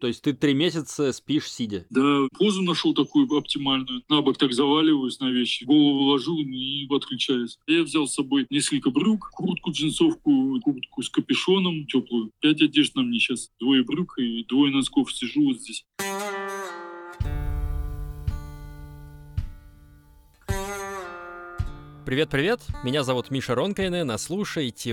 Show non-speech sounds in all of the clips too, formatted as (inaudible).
То есть ты три месяца спишь сидя? Да, позу нашел такую оптимальную. На бок так заваливаюсь на вещи, голову ложу и отключаюсь. Я взял с собой несколько брюк, куртку, джинсовку, куртку с капюшоном теплую. Пять одежд на мне сейчас. Двое брюк и двое носков. Сижу вот здесь. Привет-привет, меня зовут Миша Ронкайнен, а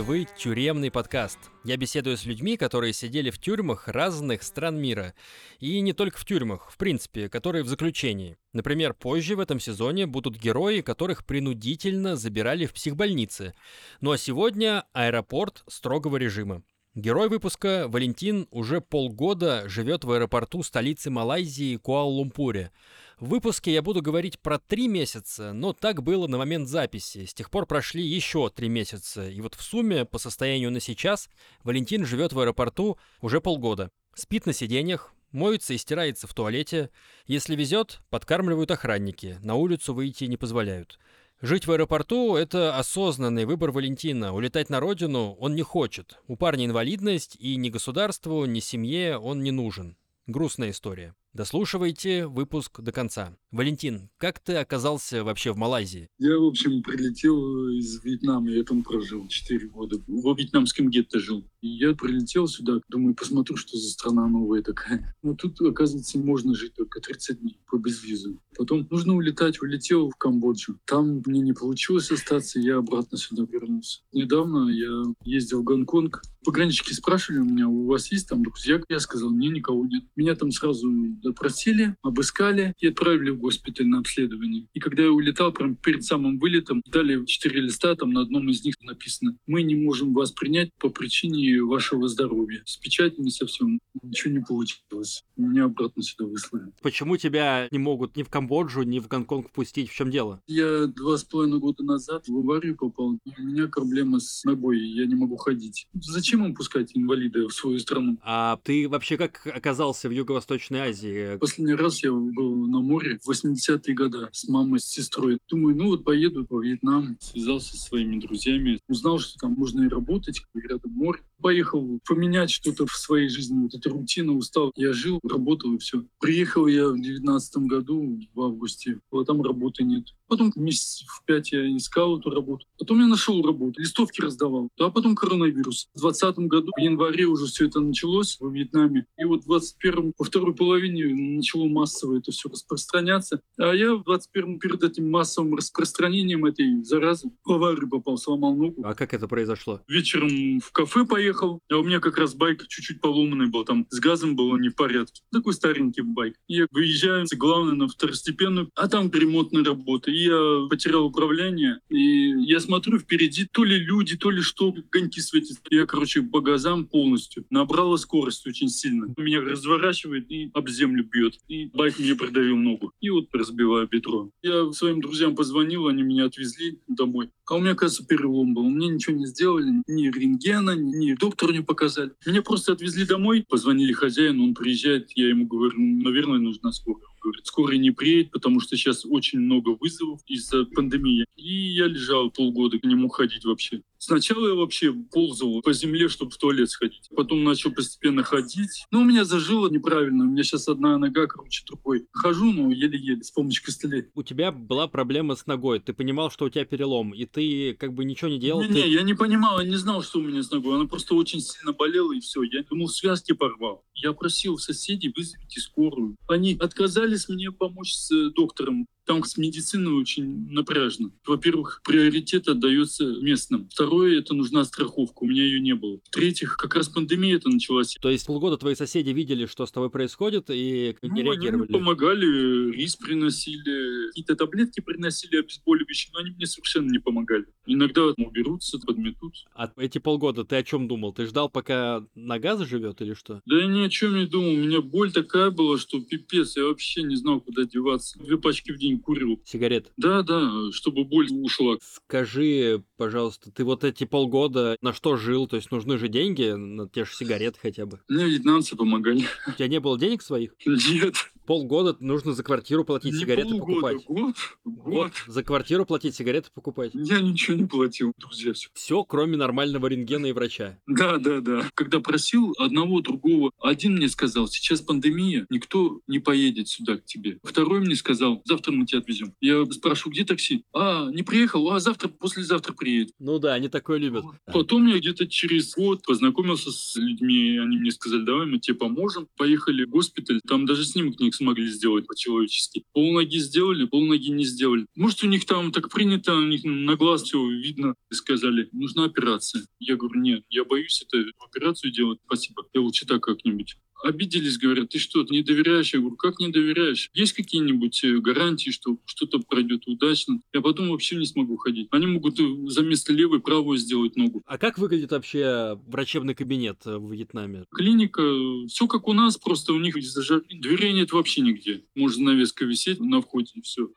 вы «Тюремный подкаст». Я беседую с людьми, которые сидели в тюрьмах разных стран мира. И не только в тюрьмах, в принципе, которые в заключении. Например, позже в этом сезоне будут герои, которых принудительно забирали в психбольницы. Ну а сегодня аэропорт строгого режима. Герой выпуска Валентин уже полгода живет в аэропорту столицы Малайзии Куала-Лумпуре. В выпуске я буду говорить про три месяца, но так было на момент записи. С тех пор прошли еще три месяца. И вот в сумме, по состоянию на сейчас, Валентин живет в аэропорту уже полгода. Спит на сиденьях, моется и стирается в туалете. Если везет, подкармливают охранники, на улицу выйти не позволяют. Жить в аэропорту – это осознанный выбор Валентина. Улетать на родину он не хочет. У парня инвалидность, и ни государству, ни семье он не нужен. Грустная история. Дослушивайте выпуск до конца. Валентин, как ты оказался вообще в Малайзии? Я, в общем, прилетел из Вьетнама, я там прожил 4 года. В вьетнамском гетто жил. И я прилетел сюда, думаю, посмотрю, что за страна новая такая. Но тут, оказывается, можно жить только 30 дней по безвизу. Потом нужно улетать, улетел в Камбоджу. Там мне не получилось остаться, я обратно сюда вернулся. Недавно я ездил в Гонконг. Пограничники спрашивали у меня, у вас есть там друзья? Я сказал, мне никого нет. Меня там сразу допросили, обыскали и отправили в госпиталь на обследование. И когда я улетал, прям перед самым вылетом, дали четыре листа, там на одном из них написано «Мы не можем вас принять по причине вашего здоровья». С печатями совсем ничего не получилось. Меня обратно сюда выслали. Почему тебя не могут ни в Камбоджу, ни в Гонконг пустить? В чем дело? Я два с половиной года назад в аварию попал. У меня проблема с ногой, я не могу ходить. Зачем им пускать инвалида в свою страну? А ты вообще как оказался в Юго-Восточной Азии? Последний раз я был на море в 80-е годы с мамой, с сестрой. Думаю, ну вот поеду во Вьетнам. Связался со своими друзьями. Узнал, что там можно и работать, рядом море. Поехал поменять что-то в своей жизни, вот эта рутина, устал. Я жил, работал и все. Приехал я в девятнадцатом году, в августе. Вот там работы нет. Потом месяц в пять я искал эту работу. Потом я нашел работу, листовки раздавал. А потом коронавирус. В двадцатом году, в январе уже все это началось во Вьетнаме. И вот в двадцать первом, во второй половине начало массово это все распространяться. А я в двадцать первом перед этим массовым распространением этой заразы в аварию попал, сломал ногу. А как это произошло? Вечером в кафе поехал, а у меня как раз байк чуть-чуть поломанный был, там с газом было не в порядке. Такой старенький байк. Я выезжаю, главное, на второстепенную, а там ремонтная работа я потерял управление, и я смотрю впереди то ли люди, то ли что, коньки светят. Я, короче, по газам полностью. Набрала скорость очень сильно. Меня разворачивает и об землю бьет. И байк мне придавил ногу. И вот разбиваю бедро. Я своим друзьям позвонил, они меня отвезли домой. А у меня, кажется, перелом был. Мне ничего не сделали, ни рентгена, ни доктору не показали. Меня просто отвезли домой, позвонили хозяину, он приезжает, я ему говорю, наверное, нужна скорая говорит, скоро не приедет, потому что сейчас очень много вызовов из-за пандемии. И я лежал полгода, к нему ходить вообще. Сначала я вообще ползал по земле, чтобы в туалет сходить. Потом начал постепенно ходить. Но у меня зажило неправильно. У меня сейчас одна нога короче другой. Хожу, но еле-еле, с помощью костылей. У тебя была проблема с ногой. Ты понимал, что у тебя перелом, и ты как бы ничего не делал? Не-не, ты... я не понимал, я не знал, что у меня с ногой. Она просто очень сильно болела, и все. Я думал, связки порвал. Я просил соседей вызовите скорую. Они отказались мне помочь с э, доктором. Там с медициной очень напряжно. Во-первых, приоритет отдается местным. Второе, это нужна страховка. У меня ее не было. В-третьих, как раз пандемия это началась. То есть полгода твои соседи видели, что с тобой происходит, и не ну, реагировали? Они мне помогали, рис приносили, какие-то таблетки приносили обезболивающие, но они мне совершенно не помогали. Иногда уберутся, подметут. А эти полгода ты о чем думал? Ты ждал, пока нога заживет или что? Да я ни о чем не думал. У меня боль такая была, что пипец. Я вообще не знал, куда деваться. Две пачки в день курил. Сигарет? Да, да, чтобы боль ушла. Скажи, пожалуйста, ты вот эти полгода на что жил? То есть нужны же деньги на те же сигареты хотя бы? Мне вьетнамцы помогали. У тебя не было денег своих? Нет. Полгода нужно за квартиру платить, Не сигареты полгода, покупать. Год, Год год. за квартиру платить, сигареты покупать. Я ничего не платил, друзья, все. Все, кроме нормального рентгена и врача. Да, да, да. Когда просил одного, другого, один мне сказал, сейчас пандемия, никто не поедет сюда к тебе. Второй мне сказал, завтра мы тебя отвезем. Я спрашиваю, где такси? А, не приехал, а завтра, послезавтра приедет. Ну да, они такое любят. Потом я где-то через год познакомился с людьми, они мне сказали, давай мы тебе поможем. Поехали в госпиталь, там даже снимок не смогли сделать по-человечески. Полноги сделали, полноги не сделали. Может, у них там так принято, у них на глаз все видно. И сказали, нужна операция. Я говорю, нет, я боюсь это операцию делать, спасибо. Я лучше так как-нибудь. Обиделись, говорят, ты что, не доверяешь? Я говорю, как не доверяешь? Есть какие-нибудь э, гарантии, что что-то пройдет удачно? Я потом вообще не смогу ходить. Они могут э, за место левой правую сделать ногу. А как выглядит вообще врачебный кабинет э, в Вьетнаме? Клиника, все как у нас, просто у них из-за жары дверей нет вообще нигде. Может навеска висеть на входе и все.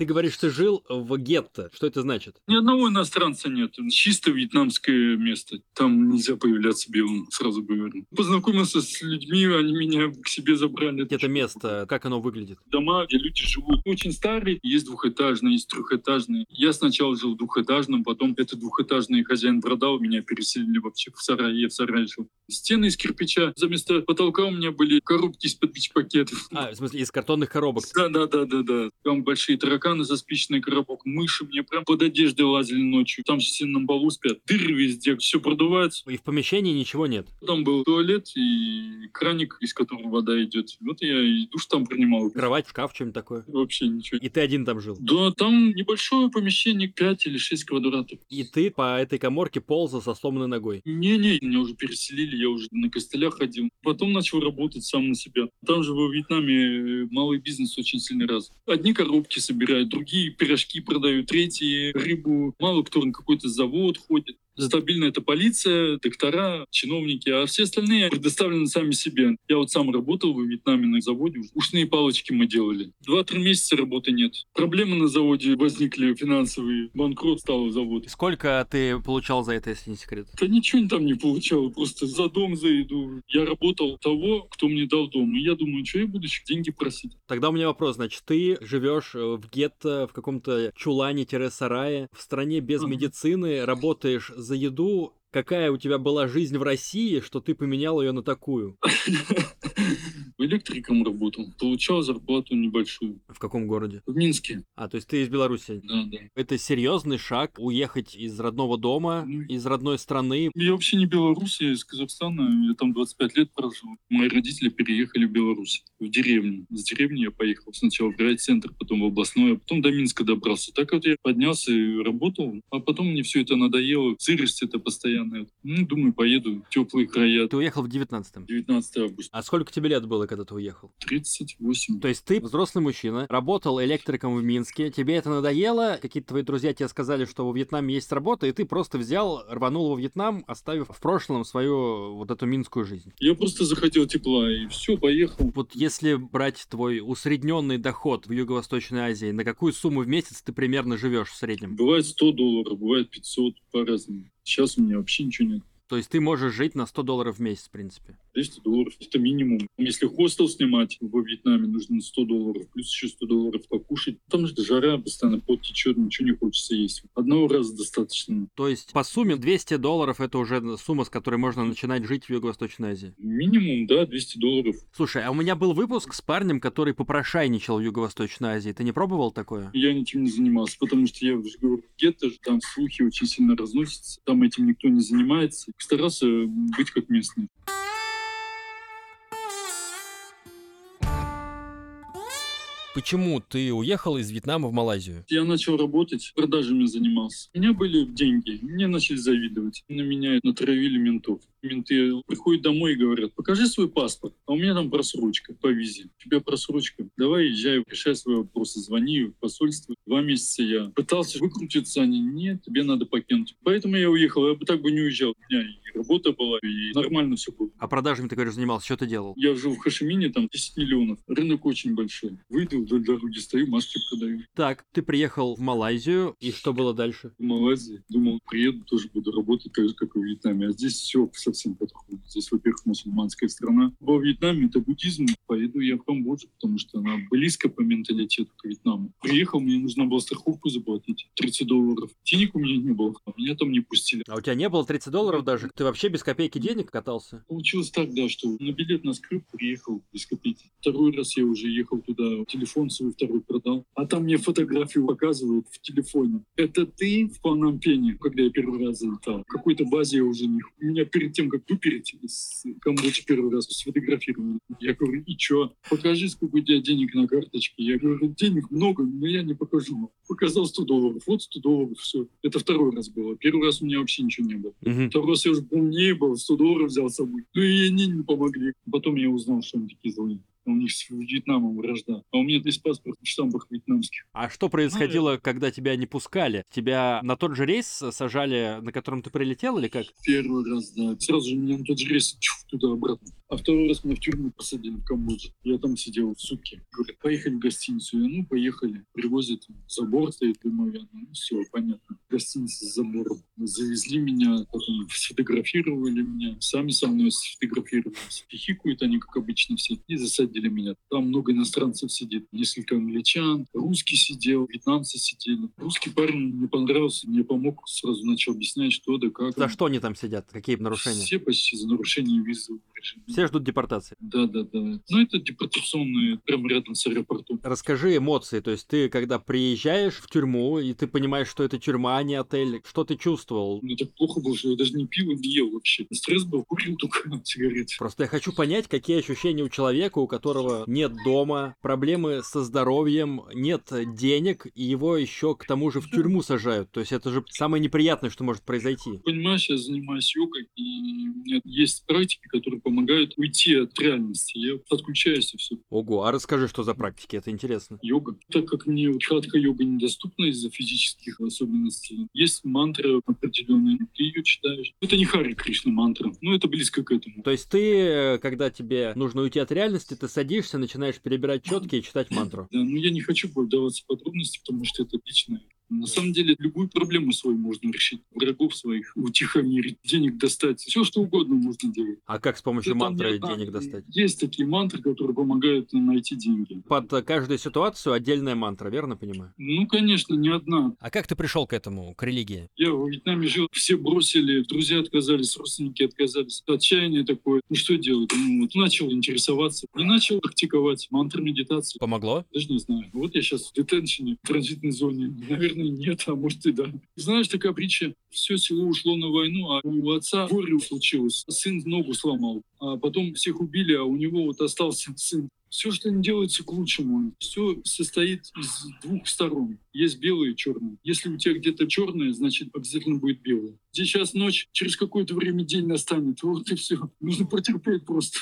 Ты говоришь, ты жил в гетто. Что это значит? Ни одного иностранца нет. Чисто вьетнамское место. Там нельзя появляться белым, сразу говорю. Познакомился с людьми, они меня к себе забрали. Это место, как оно выглядит? Дома, где люди живут. Очень старые. Есть двухэтажные, есть трехэтажные. Я сначала жил в двухэтажном, потом этот двухэтажный хозяин продал, меня переселили вообще в сарай. Я в сарае жил. Стены из кирпича. За место потолка у меня были коробки из-под пакетов. А, в смысле, из картонных коробок. Да, да, да, да, да. Там большие тараканы за спичный коробок, мыши мне прям под одеждой лазили ночью. Там все на полу спят. Дыры везде, все продувается. И в помещении ничего нет. Там был туалет и краник, из которого вода идет. Вот я и душ там принимал. Кровать, шкаф, что-нибудь такое. Вообще ничего. И ты один там жил. Да, там небольшое помещение, 5 или 6 квадратов. И ты по этой коморке ползал со сломанной ногой. Не-не, меня уже переселили, я уже на костылях ходил. Потом начал работать сам на себя. Там же во Вьетнаме э, малый бизнес очень сильно раз. Одни коробки собирают, другие пирожки продают, третьи рыбу. Мало кто на какой-то завод ходит. Стабильно это полиция, доктора, чиновники, а все остальные предоставлены сами себе. Я вот сам работал во Вьетнаме на заводе, ушные палочки мы делали. Два-три месяца работы нет. Проблемы на заводе возникли финансовые, банкрот стал завод. Сколько ты получал за это, если не секрет? Да ничего там не получал, просто за дом за еду. Я работал того, кто мне дал дом. И я думаю, что я буду еще деньги просить. Тогда у меня вопрос, значит, ты живешь э, в гетто, в каком-то чулане-сарае, в стране без медицины, работаешь за еду. Какая у тебя была жизнь в России, что ты поменял ее на такую? (laughs) Электриком работал. Получал зарплату небольшую. В каком городе? В Минске. А, то есть ты из Беларуси. Да, да. Это серьезный шаг уехать из родного дома, Ну, из родной страны. Я вообще не белорус, я из Казахстана. Я там 25 лет прожил. Мои родители переехали в Беларусь, в деревню. С деревни я поехал сначала в райцентр, потом в областной, а потом до Минска добрался. Так вот я поднялся и работал. А потом мне все это надоело. Сырость это постоянная. Ну, думаю, поеду в теплые края. Ты уехал в 19-м. 19 августа. А сколько тебе лет было, когда ты уехал? 38. То есть ты взрослый мужчина, работал электриком в Минске, тебе это надоело, какие-то твои друзья тебе сказали, что во Вьетнаме есть работа, и ты просто взял, рванул во Вьетнам, оставив в прошлом свою вот эту минскую жизнь. Я просто захотел тепла, и все, поехал. Вот если брать твой усредненный доход в Юго-Восточной Азии, на какую сумму в месяц ты примерно живешь в среднем? Бывает 100 долларов, бывает 500, по-разному. Сейчас у меня вообще ничего нет. То есть ты можешь жить на 100 долларов в месяц, в принципе. 200 долларов – это минимум. Если хостел снимать во Вьетнаме, нужно 100 долларов, плюс еще 100 долларов покушать. Там же жара, постоянно пот течет, ничего не хочется есть. Одного раза достаточно. То есть по сумме 200 долларов это уже сумма, с которой можно начинать жить в Юго-Восточной Азии. Минимум, да, 200 долларов. Слушай, а у меня был выпуск с парнем, который попрошайничал в Юго-Восточной Азии. Ты не пробовал такое? Я этим не занимался, потому что я уже говорю, где-то же там слухи очень сильно разносятся, там этим никто не занимается. Старался быть как местный. Почему ты уехал из Вьетнама в Малайзию? Я начал работать, продажами занимался. У меня были деньги, мне начали завидовать. На меня натравили ментов. Менты приходят домой и говорят, покажи свой паспорт. А у меня там просрочка по визе. У тебя просрочка. Давай езжай, решай свои вопросы. Звони в посольство. Два месяца я пытался выкрутиться, они, нет, тебе надо покинуть. Поэтому я уехал, я бы так бы не уезжал. У меня и работа была, и нормально все было. А продажами, ты говоришь, занимался. Что ты делал? Я жил в Хашимине, там 10 миллионов. Рынок очень большой. Выйду вдоль дороги, стою, маски продаю. Так, ты приехал в Малайзию, и что было дальше? В Малайзии. Думал, приеду, тоже буду работать как и в Вьетнаме. А здесь все совсем по-другому. Здесь, во-первых, мусульманская страна. Во Вьетнаме это буддизм. Поеду я в Камбоджу, потому что она близко по менталитету к Вьетнаму. Приехал, мне нужно было страховку заплатить. 30 долларов. Денег у меня не было. А меня там не пустили. А у тебя не было 30 долларов даже? Ты вообще без копейки денег катался? Получилось так, да, что на билет на скрып приехал без копейки. Второй раз я уже ехал туда, телефон свой второй продал. А там мне фотографию показывают в телефоне. Это ты в Панампене, когда я первый раз залетал? В какой-то базе я уже не... Меня перед тем, как выпереть из Камбоджи первый раз сфотографировали. Я говорю, и чё? Покажи, сколько у тебя денег на карточке. Я говорю, денег много, но я не покажу. Показал 100 долларов. Вот 100 долларов, все. Это второй раз было. Первый раз у меня вообще ничего не было. Мгм. Второй раз я уже умнее был, 100 долларов взял с собой. Ну и они не помогли. Потом я узнал, что они такие злые. У них с Вьетнамом вражда. А у меня здесь паспорт в штампах вьетнамских. А что происходило, когда тебя не пускали? Тебя на тот же рейс сажали, на котором ты прилетел, или как? Первый раз, да. Сразу же меня на тот же рейс туда-обратно. А второй раз меня в тюрьму посадили в Камбодже. Я там сидел сутки. Говорят, поехали в гостиницу. Я, ну, поехали. Привозят, забор стоит прямой. Ну, все, понятно. Гостиница с забором. Завезли меня, потом сфотографировали меня. Сами со мной сфотографировались. Хихикают они, как обычно, все. И засадили меня. Там много иностранцев сидит. Несколько англичан. Русский сидел, вьетнамцы сидели. Русский парень мне понравился, мне помог. Сразу начал объяснять, что да как. За что они там сидят? Какие нарушения? Все почти за нарушение режима. Все ждут депортации. Да, да, да. Ну, это депортационные, прямо рядом с аэропортом. Расскажи эмоции, то есть ты, когда приезжаешь в тюрьму, и ты понимаешь, что это тюрьма, а не отель, что ты чувствовал? Мне так плохо было, что я даже не пил и не ел вообще. Стресс был, курил только (laughs) сигареты. Просто я хочу понять, какие ощущения у человека, у которого нет дома, проблемы со здоровьем, нет денег, и его еще к тому же в тюрьму (laughs) сажают. То есть это же самое неприятное, что может произойти. Понимаешь, я занимаюсь йогой, и у меня есть практики, которые помогают уйти от реальности. Я отключаюсь и все. Ого, а расскажи, что за практики, это интересно. Йога. Так как мне вот хатха-йога недоступна из-за физических особенностей, есть мантра определенная, ты ее читаешь. Это не Хари Кришна мантра, но это близко к этому. То есть ты, э, когда тебе нужно уйти от реальности, ты садишься, начинаешь перебирать четки и читать мантру. Да, но я не хочу вдаваться в подробности, потому что это личное. На самом деле, любую проблему свою можно решить. Врагов своих утихомирить, денег достать. Все, что угодно можно делать. А как с помощью там мантры не одна- денег достать? Есть такие мантры, которые помогают найти деньги. Под э, каждую ситуацию отдельная мантра, верно понимаю? Ну, конечно, не одна. А как ты пришел к этому, к религии? Я в Вьетнаме жил, все бросили, друзья отказались, родственники отказались. Отчаяние такое. Ну, что делать? Ну, вот начал интересоваться и начал практиковать мантры медитации. Помогло? Даже не знаю. Вот я сейчас в детеншене, в транзитной зоне. Наверное, нет, а может и да. Знаешь, такая притча. Все село ушло на войну, а у отца горе случилось. Сын ногу сломал. А потом всех убили, а у него вот остался сын. Все, что не делается к лучшему, все состоит из двух сторон. Есть белое и черное. Если у тебя где-то черное, значит обязательно будет белое. Здесь сейчас ночь, через какое-то время день настанет. Вот и все. Нужно потерпеть просто.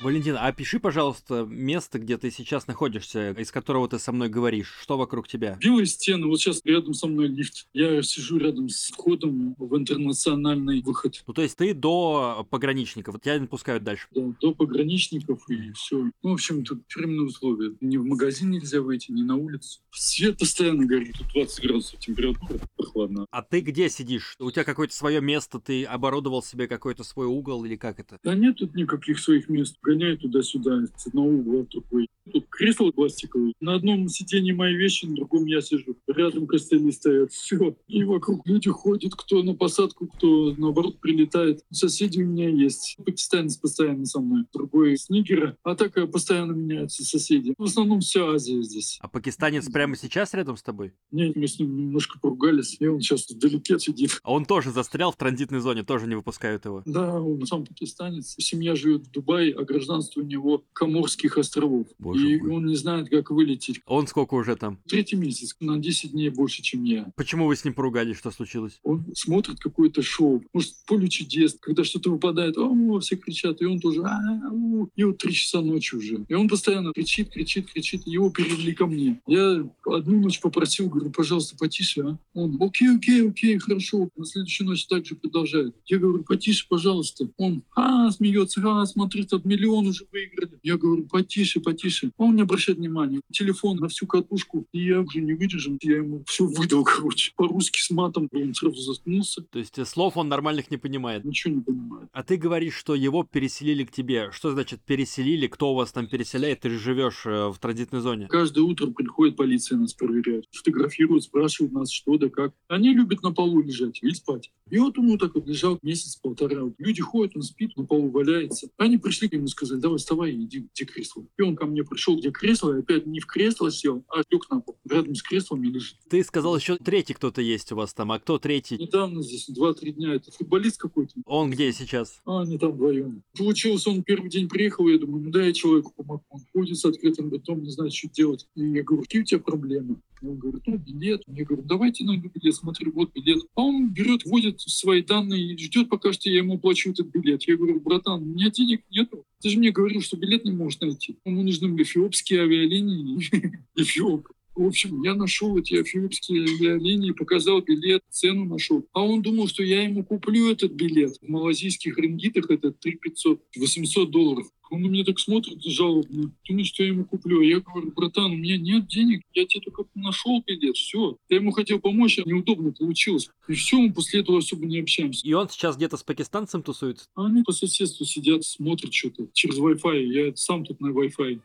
Валентин, а опиши, пожалуйста, место, где ты сейчас находишься, из которого ты со мной говоришь. Что вокруг тебя? Белые стены. Вот сейчас рядом со мной лифт. Я сижу рядом с входом в интернациональный выход. Ну, то есть ты до пограничников, тебя не пускают дальше. Да, до пограничников и все. Ну, в общем, тут тюремные условия. Ни в магазин нельзя выйти, ни на улицу. Свет постоянно горит. Тут 20 градусов температура. Прохладно. А ты где сидишь? У тебя какое-то свое место, ты оборудовал себе какой-то свой угол или как это? Да нет тут никаких своих мест. Гоняю туда-сюда, с одного угла в другой. Тут кресло пластиковое. На одном сиденье мои вещи, на другом я сижу. Рядом костыли стоят. Все. И вокруг люди ходят, кто на посадку, кто наоборот прилетает. Соседи у меня есть. Пакистанец постоянно со мной. Другой с Нигера. А так э, постоянно меняются соседи. В основном вся Азия здесь. А пакистанец прямо сейчас рядом с тобой? Не, мы с ним немножко поругались, и он сейчас вдалеке сидит. А он тоже застрял в транзитной зоне, тоже не выпускают его. Да, он сам пакистанец. Семья живет в Дубае, а гражданство у него Коморских островов. Боже и мой. он не знает, как вылететь. А Он сколько уже там? Третий месяц, на 10 дней больше, чем я. Почему вы с ним поругались, что случилось? Он смотрит какое-то шоу, может, поле чудес, когда что-то выпадает, о, все кричат, и он тоже, «А, у». и вот три часа ночи уже. И он постоянно кричит, кричит, кричит, его перевели ко мне. Я одну ночь попросил, говорю, пожалуйста, потише, а? Он, окей, окей, окей, хорошо. На следующую ночь также продолжает. Я говорю, потише, пожалуйста. Он, а, смеется, а, смотрит от миллиона миллион уже выиграли. Я говорю, потише, потише. Он не обращает внимания. Телефон на всю катушку. И я уже не выдержал. Я ему все выдал, (laughs) короче. По-русски с матом. Он сразу заткнулся. То есть э, слов он нормальных не понимает. Ничего не понимает. А ты говоришь, что его переселили к тебе. Что значит переселили? Кто у вас там переселяет? Ты же живешь э, в транзитной зоне. Каждое утро приходит полиция нас проверяет. Фотографируют, спрашивают нас, что да как. Они любят на полу лежать или спать. И вот вот так вот лежал месяц-полтора. Люди ходят, он спит, на полу валяется. Они пришли к нему и сказали, давай вставай и иди, где кресло. И он ко мне пришел, где кресло, и опять не в кресло сел, а лег на пол. Рядом с креслом и лежит. Ты сказал, еще третий кто-то есть у вас там. А кто третий? Недавно здесь, два-три дня, это футболист какой-то. Он где сейчас? А, они там вдвоем. Получилось, он первый день приехал, я думаю, ну да, я человеку помогу. Он ходит с открытым ртом, не знает, что делать. И я говорю, какие у тебя проблемы? Он говорит, ну, билет. Я говорю, давайте найду билет, смотри, вот билет. А он берет, вводит свои данные и ждет, пока что я ему плачу этот билет. Я говорю, братан, у меня денег нету. Ты же мне говорил, что билет не можешь найти. Ему нужны эфиопские авиалинии. (laughs) Эфиоп. В общем, я нашел эти эфиопские авиалинии, показал билет, цену нашел. А он думал, что я ему куплю этот билет. В малазийских рингитах это 3 500, 800 долларов. Он на меня так смотрит жалобно. Думает, что я ему куплю. А я говорю, братан, у меня нет денег, я тебе только нашел билет, все. Я ему хотел помочь, а неудобно получилось. И все, мы после этого особо не общаемся. И он сейчас где-то с пакистанцем тусуется? А они по соседству сидят, смотрят что-то через Wi-Fi. Я сам тут на Wi-Fi.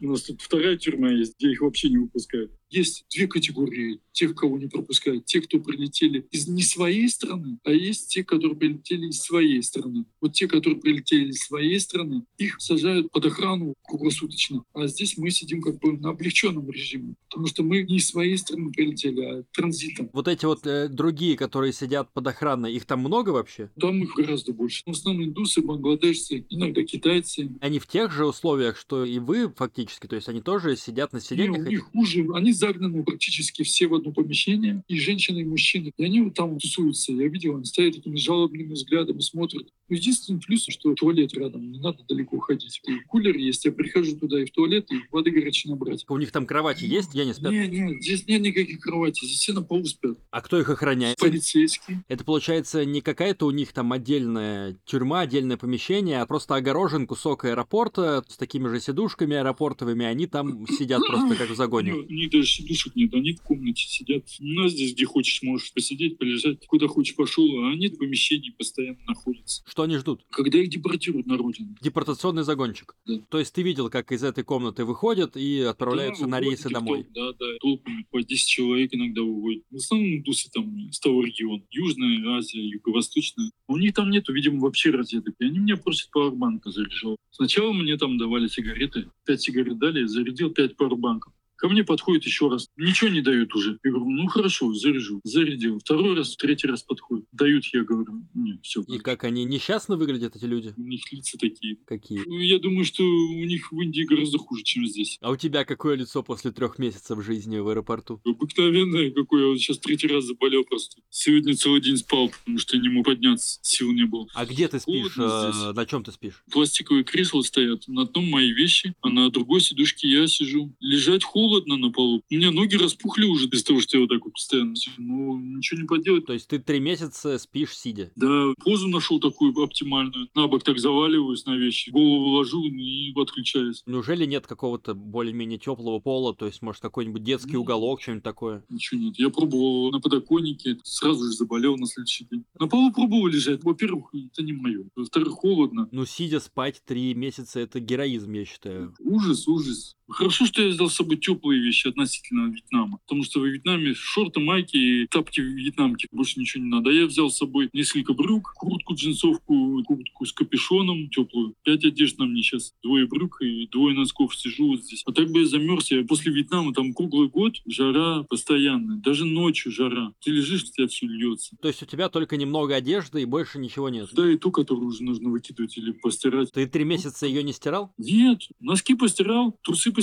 У нас тут вторая тюрьма есть, где их вообще не выпускают. Есть две категории тех, кого не пропускают. Те, кто прилетели из не своей страны, а есть те, которые прилетели из своей страны. Вот те, которые прилетели из своей страны, их сажают под охрану круглосуточно. А здесь мы сидим как бы на облегченном режиме, потому что мы не из своей страны прилетели, а транзитом. Вот эти вот э, другие, которые сидят под охраной, их там много вообще? Там их гораздо больше. В основном индусы, бангладешцы, иногда китайцы. Они в тех же условиях, что и вы фактически, то есть они тоже сидят на Не, сиденьях? у этих? них хуже. Они загнаны практически все в одно помещение, и женщины, и мужчины. И они вот там тусуются. Я видел, они стоят такими жалобными взглядами, смотрят. Но Единственный плюс, что туалет рядом, не надо далеко ходить. И кулер есть, я прихожу туда и в туалет, и воды горячей набрать. У них там кровати есть, где они спят? Не, не, здесь нет никаких кроватей, здесь все на полу спят. А кто их охраняет? Полицейские. Это получается не какая-то у них там отдельная тюрьма, отдельное помещение, а просто огорожен кусок аэропорта с такими же сидушками аэропортовыми, они там сидят просто как в загоне. У них даже сидушек нет, они в комнате сидят. У нас здесь, где хочешь, можешь посидеть, полежать, куда хочешь пошел, а они в помещении постоянно находятся. Что они ждут? Когда их депортируют на родину. Депортационный загончик. Да. То есть ты видел, как из этой комнаты выходят и отправляются Да, на рейсы домой. Да, да, толпами по 10 человек иногда выводят. В основном индусы там из того региона. Южная Азия, Юго-Восточная. У них там нету, видимо, вообще розеток. И они меня просят пауэрбанка заряжал. Сначала мне там давали сигареты. Пять сигарет дали, зарядил пять пауэрбанков. Ко мне подходит еще раз. Ничего не дают уже. Я говорю, ну хорошо, заряжу. Зарядил. Второй раз, третий раз подходит. Дают, я говорю, нет, все. И как они несчастно выглядят, эти люди? У них лица такие. Какие? Ну, Я думаю, что у них в Индии гораздо хуже, чем здесь. А у тебя какое лицо после трех месяцев жизни в аэропорту? Обыкновенное, какой я вот сейчас третий раз заболел просто. Сегодня целый день спал, потому что не мог подняться, сил не было. А где ты спишь? Холодно здесь. На чем ты спишь? Пластиковые кресла стоят, на одном мои вещи, а на другой сидушке я сижу. Лежать холодно на полу. У меня ноги распухли уже из того, что я вот так вот постоянно. Ну, ничего не поделать. То есть ты три месяца спишь сидя? Да, позу нашел такую оптимальную. На бок так заваливаюсь на вещи, голову ложу и отключаюсь. Неужели нет какого-то более-менее теплого пола? То есть, может, какой-нибудь детский Ну. уголок, что-нибудь такое? Ничего нет. Я пробовал на подоконнике, сразу же заболел на следующий день. На полу пробовал лежать. Во-первых, это не мое. Во-вторых, холодно. Ну, сидя спать три месяца, это героизм, я считаю. Ужас, ужас. Хорошо, что я взял с собой теплые вещи относительно Вьетнама. Потому что во Вьетнаме шорты, майки и тапки вьетнамки. Больше ничего не надо. А я взял с собой несколько брюк, куртку джинсовку, куртку с капюшоном теплую. Пять одежд на мне сейчас. Двое брюк и двое носков сижу вот здесь. А так бы я замерз. Я после Вьетнама там круглый год жара постоянная. Даже ночью жара. Ты лежишь, у тебя все льется. То есть у тебя только немного одежды и больше ничего нет? Да и ту, которую уже нужно выкидывать или постирать. Ты три месяца ее не стирал? Нет, носки постирал, трусы постирал,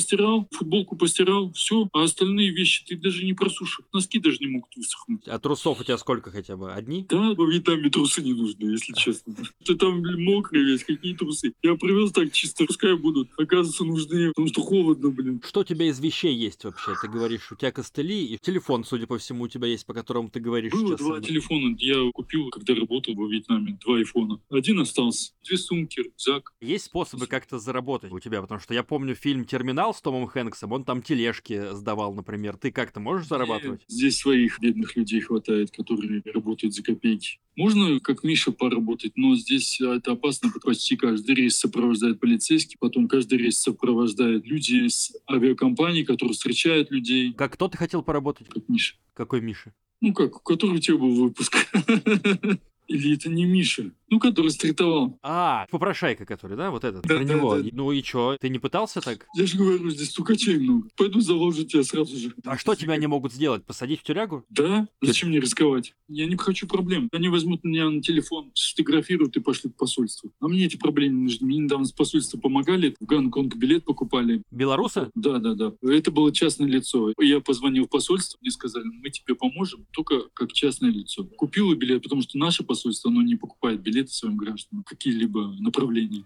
футболку постирал, все, а остальные вещи ты даже не просушишь. Носки даже не могут высохнуть. А трусов у тебя сколько хотя бы? Одни? Да, во Вьетнаме трусы не нужны, если честно. Ты там мокрый весь, какие трусы. Я привез так чисто, пускай будут. Оказывается, нужны, потому что холодно, блин. Что у тебя из вещей есть вообще? Ты говоришь, у тебя костыли и телефон, судя по всему, у тебя есть, по которому ты говоришь Было сейчас. два телефона, я купил, когда работал во Вьетнаме, два айфона. Один остался, две сумки, рюкзак. Есть способы как-то заработать у тебя? Потому что я помню фильм «Терминал» с Томом Хэнксом, он там тележки сдавал, например. Ты как-то можешь зарабатывать? Здесь своих бедных людей хватает, которые работают за копейки. Можно, как Миша, поработать, но здесь это опасно, почти каждый рейс сопровождает полицейский, потом каждый рейс сопровождает люди из авиакомпаний, которые встречают людей, Как кто ты хотел поработать? как Миша. Какой Миша? Ну как, у которого у тебя был выпуск? (laughs) Или это не Миша? Ну, который стритовал. А, попрошайка который, да? Вот этот, Да, про да, него. да. Ну и чё, ты не пытался так? Я же говорю, здесь стукачей много. Пойду заложу тебя сразу же. А что тебя не могут сделать? Посадить в тюрягу? Да? Зачем мне рисковать? Я не хочу проблем. Они возьмут меня на телефон, сфотографируют и пошлют в посольство. А мне эти проблемы не нужны. Мне недавно с посольства помогали, в Гонконг билет покупали. Белоруса? Да, да, да. Это было частное лицо. Я позвонил в посольство, мне сказали, мы тебе поможем, только как частное лицо. Купила билет, потому что наше посольство, оно не покупает билеты своим гражданам, какие-либо направления.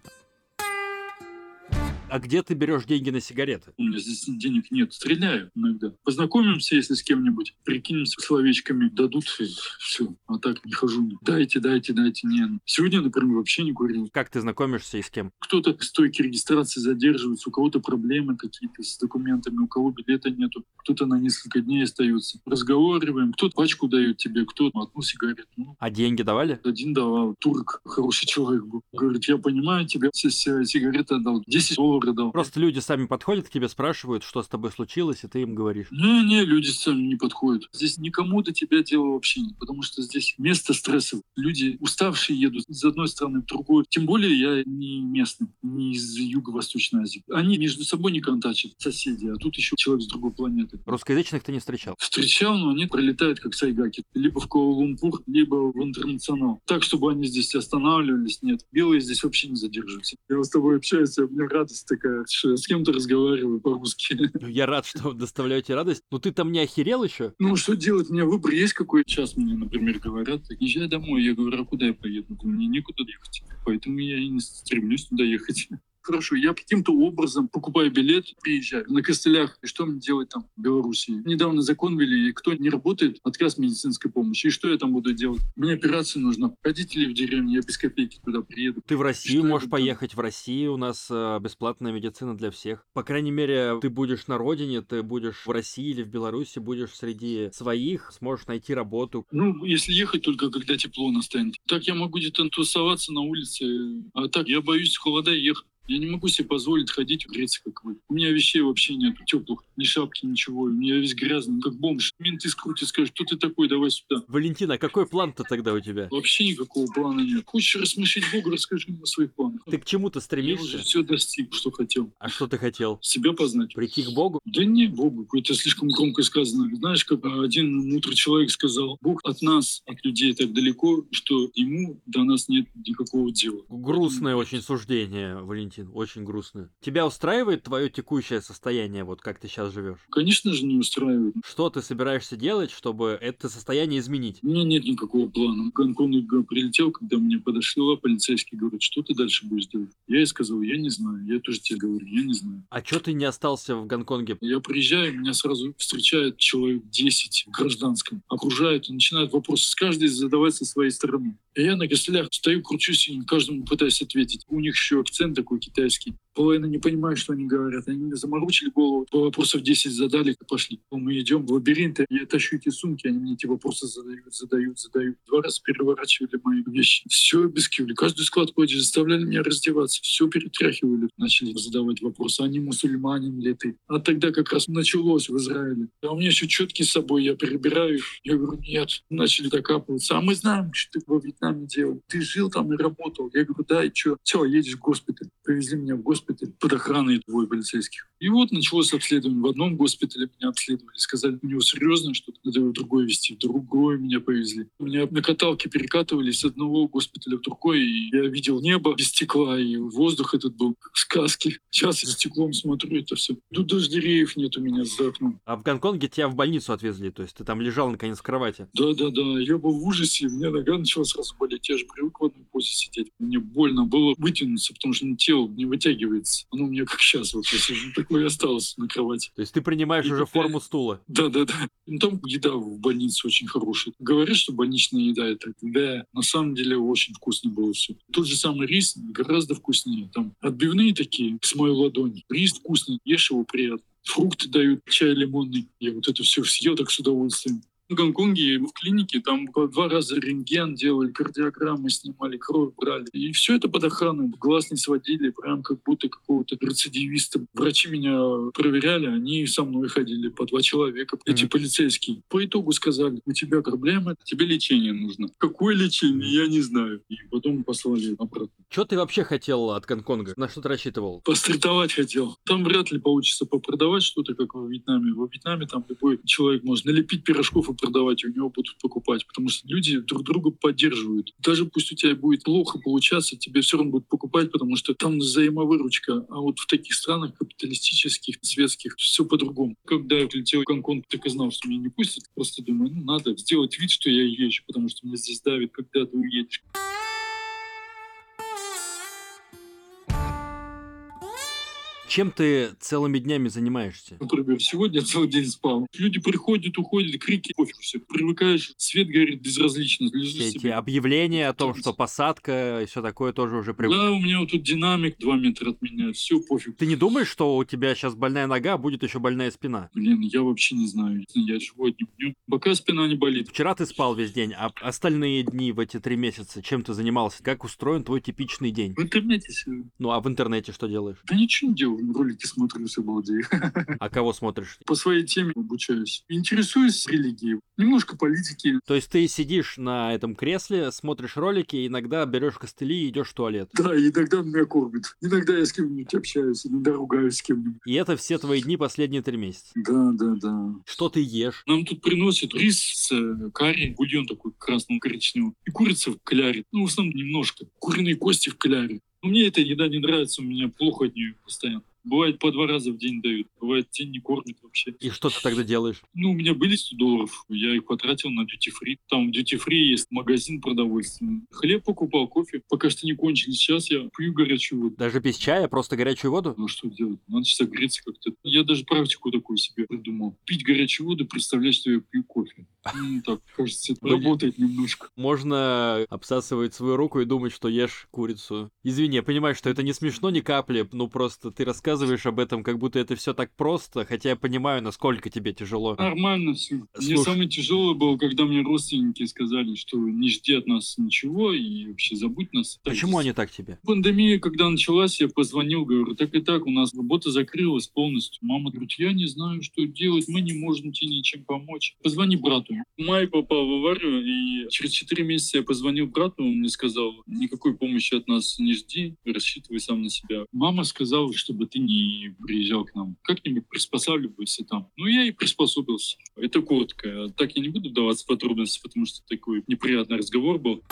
А где ты берешь деньги на сигареты? У меня здесь денег нет. Стреляю иногда. Познакомимся, если с кем-нибудь. Прикинемся словечками. Дадут, все. А так не хожу. Дайте, дайте, дайте. Не. Сегодня, например, вообще не курил. Как ты знакомишься и с кем? Кто-то к стойке регистрации задерживается, у кого-то проблемы какие-то с документами, у кого билета нету, кто-то на несколько дней остается. Разговариваем, кто пачку дает тебе, кто одну сигарету. Ну, А деньги давали? один давал, турк, хороший человек был. Говорит, я понимаю тебя, все си- сигареты отдал, 10 долларов дал. Просто люди сами подходят к тебе, спрашивают, что с тобой случилось, и ты им говоришь. Не-не, люди сами не подходят. Здесь никому до тебя дела вообще нет, потому что здесь место стрессов. Люди уставшие едут из одной страны в другую. Тем более я не местный, не из Юго-Восточной Азии. Они между собой не контачат, соседи, а тут еще человек с другой планеты. Русскоязычных ты не встречал. Встречал, но они пролетают как сайгаки. Либо в Куала-Лумпур, либо в Интернационал. Так, чтобы они здесь останавливались, нет. Белые здесь вообще не задерживаются. Я с тобой общаюсь, у меня радость такая, с кем-то разговариваю по-русски. (laughs) Я рад, что доставляю тебе радость. Ну ты там не охерел еще? Ну, что делать? У меня выбор есть какой час мне, например, говорят, езжай домой. Я говорю, а куда я поеду? Мне некуда ехать. Поэтому я и не стремлюсь туда ехать. Хорошо, я каким-то образом покупаю билет, приезжаю на костылях. И что мне делать там в Беларуси? Недавно закон ввели, и кто не работает, отказ медицинской помощи. И что я там буду делать? Мне операция нужна. Родители в деревне, я без копейки туда приеду. Ты в Россию Что можешь поехать. В России у нас э, бесплатная медицина для всех. По крайней мере, ты будешь на родине, ты будешь в России или в Беларуси, будешь среди своих, сможешь найти работу. Ну, если ехать только когда тепло настанет. Так я могу где-то тусоваться на улице. А так я боюсь холода ехать. Я не могу себе позволить ходить греться, как вы. У меня вещей вообще нет, теплых, ни шапки, ничего. У меня весь грязный, как бомж. Менты скрутят, скажут, кто ты такой, давай сюда. Валентина, какой план-то тогда у тебя? Вообще никакого плана нет. Хочешь рассмешить Бога, расскажи мне о своих планах. Ты к чему-то Я уже стремишься? все достиг, что хотел. А что ты хотел? Себя познать. Прийти к Богу? Да не, Богу, это слишком громко сказано. Знаешь, как один мудрый человек сказал, Бог от нас, от людей так далеко, что ему до нас нет никакого дела. Грустное очень суждение, Валентин, очень грустное. Тебя устраивает твое текущее состояние, вот как ты сейчас живешь? Конечно же, не устраивает. Что ты собираешься делать, чтобы это состояние изменить? У меня нет никакого плана. В Гонконг прилетел, когда мне подошла полицейский, говорит, что ты дальше будешь делать? Я ей сказал, я не знаю. Я тоже тебе говорю, я не знаю. А чё ты не остался в Гонконге? Я приезжаю, меня сразу встречает человек 10 в гражданском, окружают и начинают вопросы с каждой задавать со своей стороны. И я на костылях стою, кручусь и каждому пытаюсь ответить. У них еще акцент такой Kittel, ce qui Половина не понимает, что они говорят. Они мне заморочили голову, вопросов 10 задали пошли. Мы идем в лабиринт, я тащу эти сумки, они мне эти вопросы задают, задают, задают. Два раза переворачивали мои вещи. Все обескивали. Каждую складку одежды заставляли меня раздеваться. Все перетряхивали. Начали задавать вопросы, они мусульманин ли ты? А тогда как раз началось в Израиле. А у меня еще четки с собой, я перебираю. Я говорю, нет. Начали докапываться. А мы знаем, что ты во Вьетнаме делал. Ты жил там и работал. Я говорю, да, и что? Все, едешь в госпиталь. Повезли меня в госпиталь. Госпиталь под охраной двое полицейских. И вот началось обследование. В одном госпитале меня обследовали. Сказали, у него серьезно что-то, надо его в другой вести. В другой меня повезли. Меня на каталке перекатывали с одного госпиталя в другой. И я видел небо без стекла, и воздух этот был как сказки. Сейчас я за стеклом смотрю это все. Тут даже деревьев нет у меня за окном. А в Гонконге тебя в больницу отвезли, то есть ты там лежал наконец в кровати? Да-да-да, я был в ужасе, у меня нога начала сразу болеть. Я же привык в одной позе сидеть. Мне больно было вытянуться, потому что тело не вытягивается. Оно у меня как сейчас вот, сижу, такое осталось на кровати. То есть ты принимаешь И уже форму стула? Да-да-да. Ну, там еда в больнице очень хорошая. Говорят, что больничная еда это да, на самом деле очень вкусно было все. Тот же самый рис гораздо вкуснее. Там отбивные такие с мою ладонь. Рис вкусный, ешь его приятно. Фрукты дают, чай лимонный. Я вот это все съел так с удовольствием. В Гонконге в клинике там два раза рентген делали, кардиограммы снимали, кровь брали. И все это под охраной. Глаз не сводили, прям как будто какого-то рецидивиста. Врачи меня проверяли, они со мной ходили по два человека, эти Мгм. полицейские. По итогу сказали, у тебя проблемы, тебе лечение нужно. Какое лечение, я не знаю. И потом послали обратно. Что ты вообще хотел от Гонконга? На что ты рассчитывал? Постритовать хотел. Там вряд ли получится попродавать что-то, как во Вьетнаме. Во Вьетнаме там любой человек может налепить пирожков и продавать, у него будут покупать. Потому что люди друг друга поддерживают. Даже пусть у тебя будет плохо получаться, тебе все равно будут покупать, потому что там взаимовыручка. А вот в таких странах капиталистических, светских, все по-другому. Когда я прилетел в Гонконг, так и знал, что меня не пустят. Просто думаю, ну надо сделать вид, что я езжу, потому что меня здесь давит, когда ты уедешь. Чем ты целыми днями занимаешься? Например, сегодня целый день спал. Люди приходят, уходят, крики, пофиг все. Привыкаешь, свет горит безразлично. Все эти себе. объявления о том, что посадка и все такое тоже уже привык. Да, у меня вот тут динамик два метра от меня, все пофиг. Ты не думаешь, что у тебя сейчас больная нога, а будет еще больная спина? Блин, я вообще не знаю. Я живу одним днем. Пока спина не болит. Вчера ты спал весь день, а остальные дни в эти три месяца чем ты занимался? Как устроен твой типичный день? В интернете сижу. Ну а в интернете что делаешь? Да ничего не делаю, ролики смотрю с обалдею. (laughs) А кого смотришь? По своей теме обучаюсь. Интересуюсь религией. Немножко политики. То есть ты сидишь на этом кресле, смотришь ролики, иногда берешь костыли и идешь в туалет. Да, иногда меня кормят. Иногда я с кем-нибудь общаюсь, иногда ругаюсь с кем-нибудь. И это все твои дни последние три месяца. Да, да, да. Что ты ешь? Нам тут приносят рис с э, карри, бульон такой красного коричневого, и курица в кляре. Ну, в основном немножко. Куриные кости в кляре. Но мне эта еда не нравится, у меня плохо от нее постоянно. Бывает по два раза в день дают, бывает день не кормят вообще. И что ты тогда делаешь? Ну, у меня были 100 долларов, я их потратил на free. Там в free есть магазин продовольственный. Хлеб покупал, кофе. Пока что не кончились. Сейчас я пью горячую воду. Даже без чая, просто горячую воду? Ну, что делать? Надо согреться как-то. Я даже практику такую себе придумал. Пить горячую воду, представлять, что я пью кофе. Ну, так, кажется, это работает немножко. Можно обсасывать свою руку и думать, что ешь курицу. Извини, я понимаю, что это не смешно ни капли, ну просто ты рассказываешь об этом, как будто это все так просто, хотя я понимаю, насколько тебе тяжело. Нормально все. Мне Слушай. самое тяжелое было, когда мне родственники сказали, что не жди от нас ничего и вообще забудь нас. Почему они так тебе? Пандемия, когда началась, я позвонил, говорю, так и так, у нас работа закрылась полностью. Мама говорит, я не знаю, что делать, мы не можем тебе ничем помочь. Позвони брату. В мае попал в аварию, и через 4 месяца я позвонил брату, он мне сказал, никакой помощи от нас не жди, рассчитывай сам на себя. Мама сказала, чтобы ты не приезжал к нам. Как-нибудь приспосабливайся там. Ну, я и приспособился. Это коротко. Так я не буду вдаваться в подробности, потому что такой неприятный разговор был.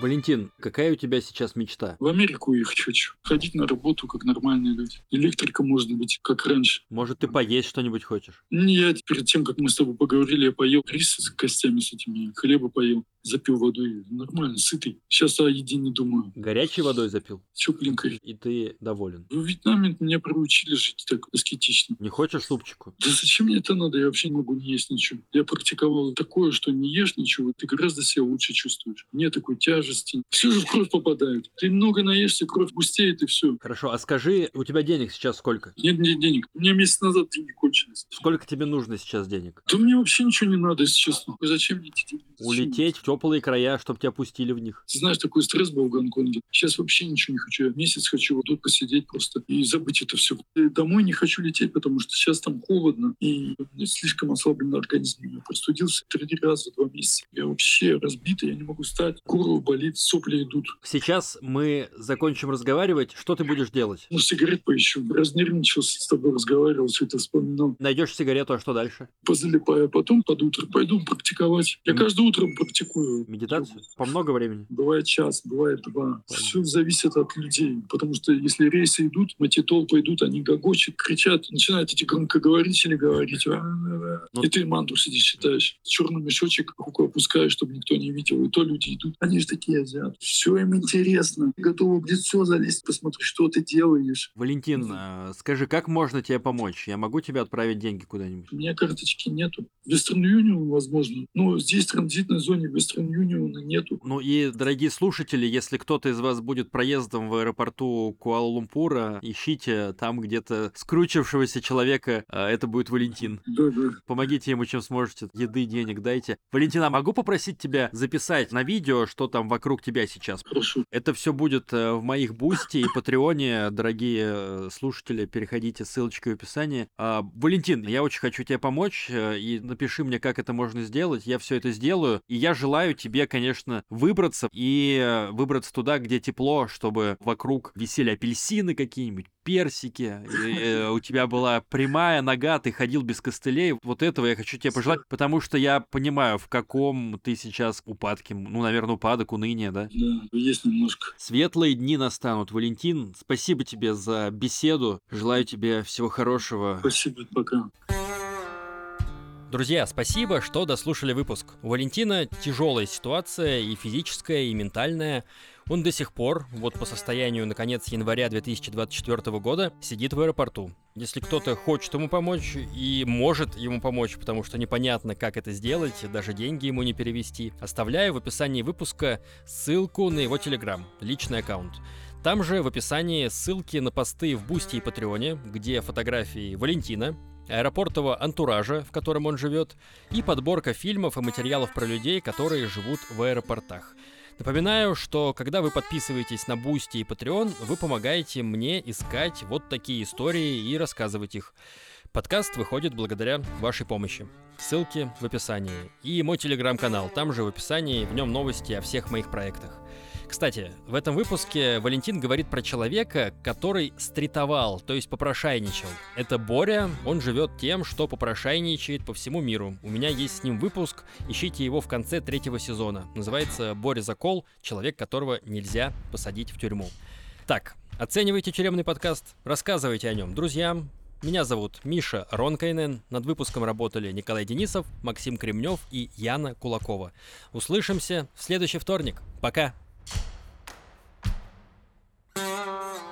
Валентин, какая у тебя сейчас мечта? В Америку ехать хочу. Ходить на работу, как нормальные люди. Электрика, может быть, как раньше. Может, ты поесть что-нибудь хочешь? Я перед тем, как мы с тобой поговорили, я поел рис с костями с этими, хлеба поел, запил водой. Нормально, сытый. Сейчас о еде не думаю. Горячей водой запил? Тепленькой. И ты доволен? В Вьетнаме меня приучили жить так аскетично. Не хочешь супчику? Да зачем мне это надо? Я вообще не могу не есть ничего. Я практиковал такое, что не ешь ничего, ты гораздо себя лучше чувствуешь. Нет такой тяжести. Все же в кровь попадает. Ты много наешься, кровь густеет и все. Хорошо, а скажи, у тебя денег сейчас сколько? Нет, нет денег. У меня месяц назад деньги кончились. Сколько тебе нужно сейчас денег? Да мне вообще ничего не надо, если честно. Зачем мне эти деньги? Зачем? Улететь в теплые края, чтобы тебя пустили в них. Ты знаешь, такой стресс был в Гонконге. Сейчас вообще ничего не хочу. Я месяц хочу вот тут посидеть просто и забыть это все. И домой не хочу лететь, потому что сейчас там холодно и слишком ослабленный организм. Я простудился три раза за два месяца. Я вообще разбитый, я не могу встать. Горло болит, сопли идут. Сейчас мы закончим разговаривать. Что ты будешь делать? Ну, сигарет поищу. Разнервничался, с тобой разговаривал, все это вспоминал. Найдешь сигарету, а что дальше? Позалипаю, потом под утро пойду практиковать. Я М. каждое утро практикую. Медитацию? По много времени? Бывает час, бывает два. Все зависит от людей. Потому что если рейсы идут, эти толпы идут, они гогочут, кричат, начинают эти громкоговорители говорить. «Ва-ва-ва». Ну- И ты мантру сидишь, читаешь. Черный мешочек руку опускаешь, чтобы никто не видел. И то люди идут. Они же такие азиаты. Все им интересно. Готовы в лицо залезть, посмотреть, что ты делаешь. Валентин, э, скажи, как можно тебе помочь? Я могу тебе отправить деньги куда-нибудь? У меня карточки нету. Western Union, возможно. Но здесь в транзитной зоне Western Union нету. Ну и, дорогие слушатели, если кто-то из вас будет проездом в аэропорту Куала-Лумпура, ищите там где-то скручившегося человека, а это будет Валентин. Да, да. Помогите ему, чем сможете. Еды, денег дайте. Валентина, могу попросить тебя записать на видео, что там вокруг тебя сейчас? Хорошо. Это все будет э, в моих бусти и патреоне, дорогие слушатели, переходите, ссылочка в описании. А, Валентин, я очень хочу тебе помочь, э, и напиши мне, как это можно сделать, я все это сделаю, и я желаю тебе, конечно, выбраться, и э, выбраться туда, где тепло, чтобы вокруг висели апельсины какие-нибудь, персики, и, э, у тебя была прямая нога, ты ходил без костылей, вот этого я хочу тебе пожелать, потому что я понимаю, в каком ты сейчас упадке, ну, наверное, упадок, уныние, да? Да, есть немножко. Светлые дни настанут. Валентин, спасибо тебе за беседу. Желаю тебе всего хорошего. Спасибо, пока. Друзья, спасибо, что дослушали выпуск. У Валентина тяжелая ситуация и физическая, и ментальная. Он до сих пор, вот по состоянию на конец января 2024 года, сидит в аэропорту. Если кто-то хочет ему помочь и может ему помочь, потому что непонятно, как это сделать, даже деньги ему не перевести, оставляю в описании выпуска ссылку на его телеграм, личный аккаунт. Там же в описании ссылки на посты в Бусти и Патреоне, где фотографии Валентина, аэропортового антуража, в котором он живет, и подборка фильмов и материалов про людей, которые живут в аэропортах. Напоминаю, что когда вы подписываетесь на Boosty и Patreon, вы помогаете мне искать вот такие истории и рассказывать их. Подкаст выходит благодаря вашей помощи. Ссылки в описании. И мой телеграм-канал, там же в описании, в нем новости о всех моих проектах. Кстати, в этом выпуске Валентин говорит про человека, который стритовал, то есть попрошайничал. Это Боря, он живет тем, что попрошайничает по всему миру. У меня есть с ним выпуск, ищите его в конце третьего сезона. Называется «Боря Закол. Человек, которого нельзя посадить в тюрьму». Так, оценивайте тюремный подкаст, рассказывайте о нем друзьям. Меня зовут Миша Ронкайнен. Над выпуском работали Николай Денисов, Максим Кремнев и Яна Кулакова. Услышимся в следующий вторник. Пока! Música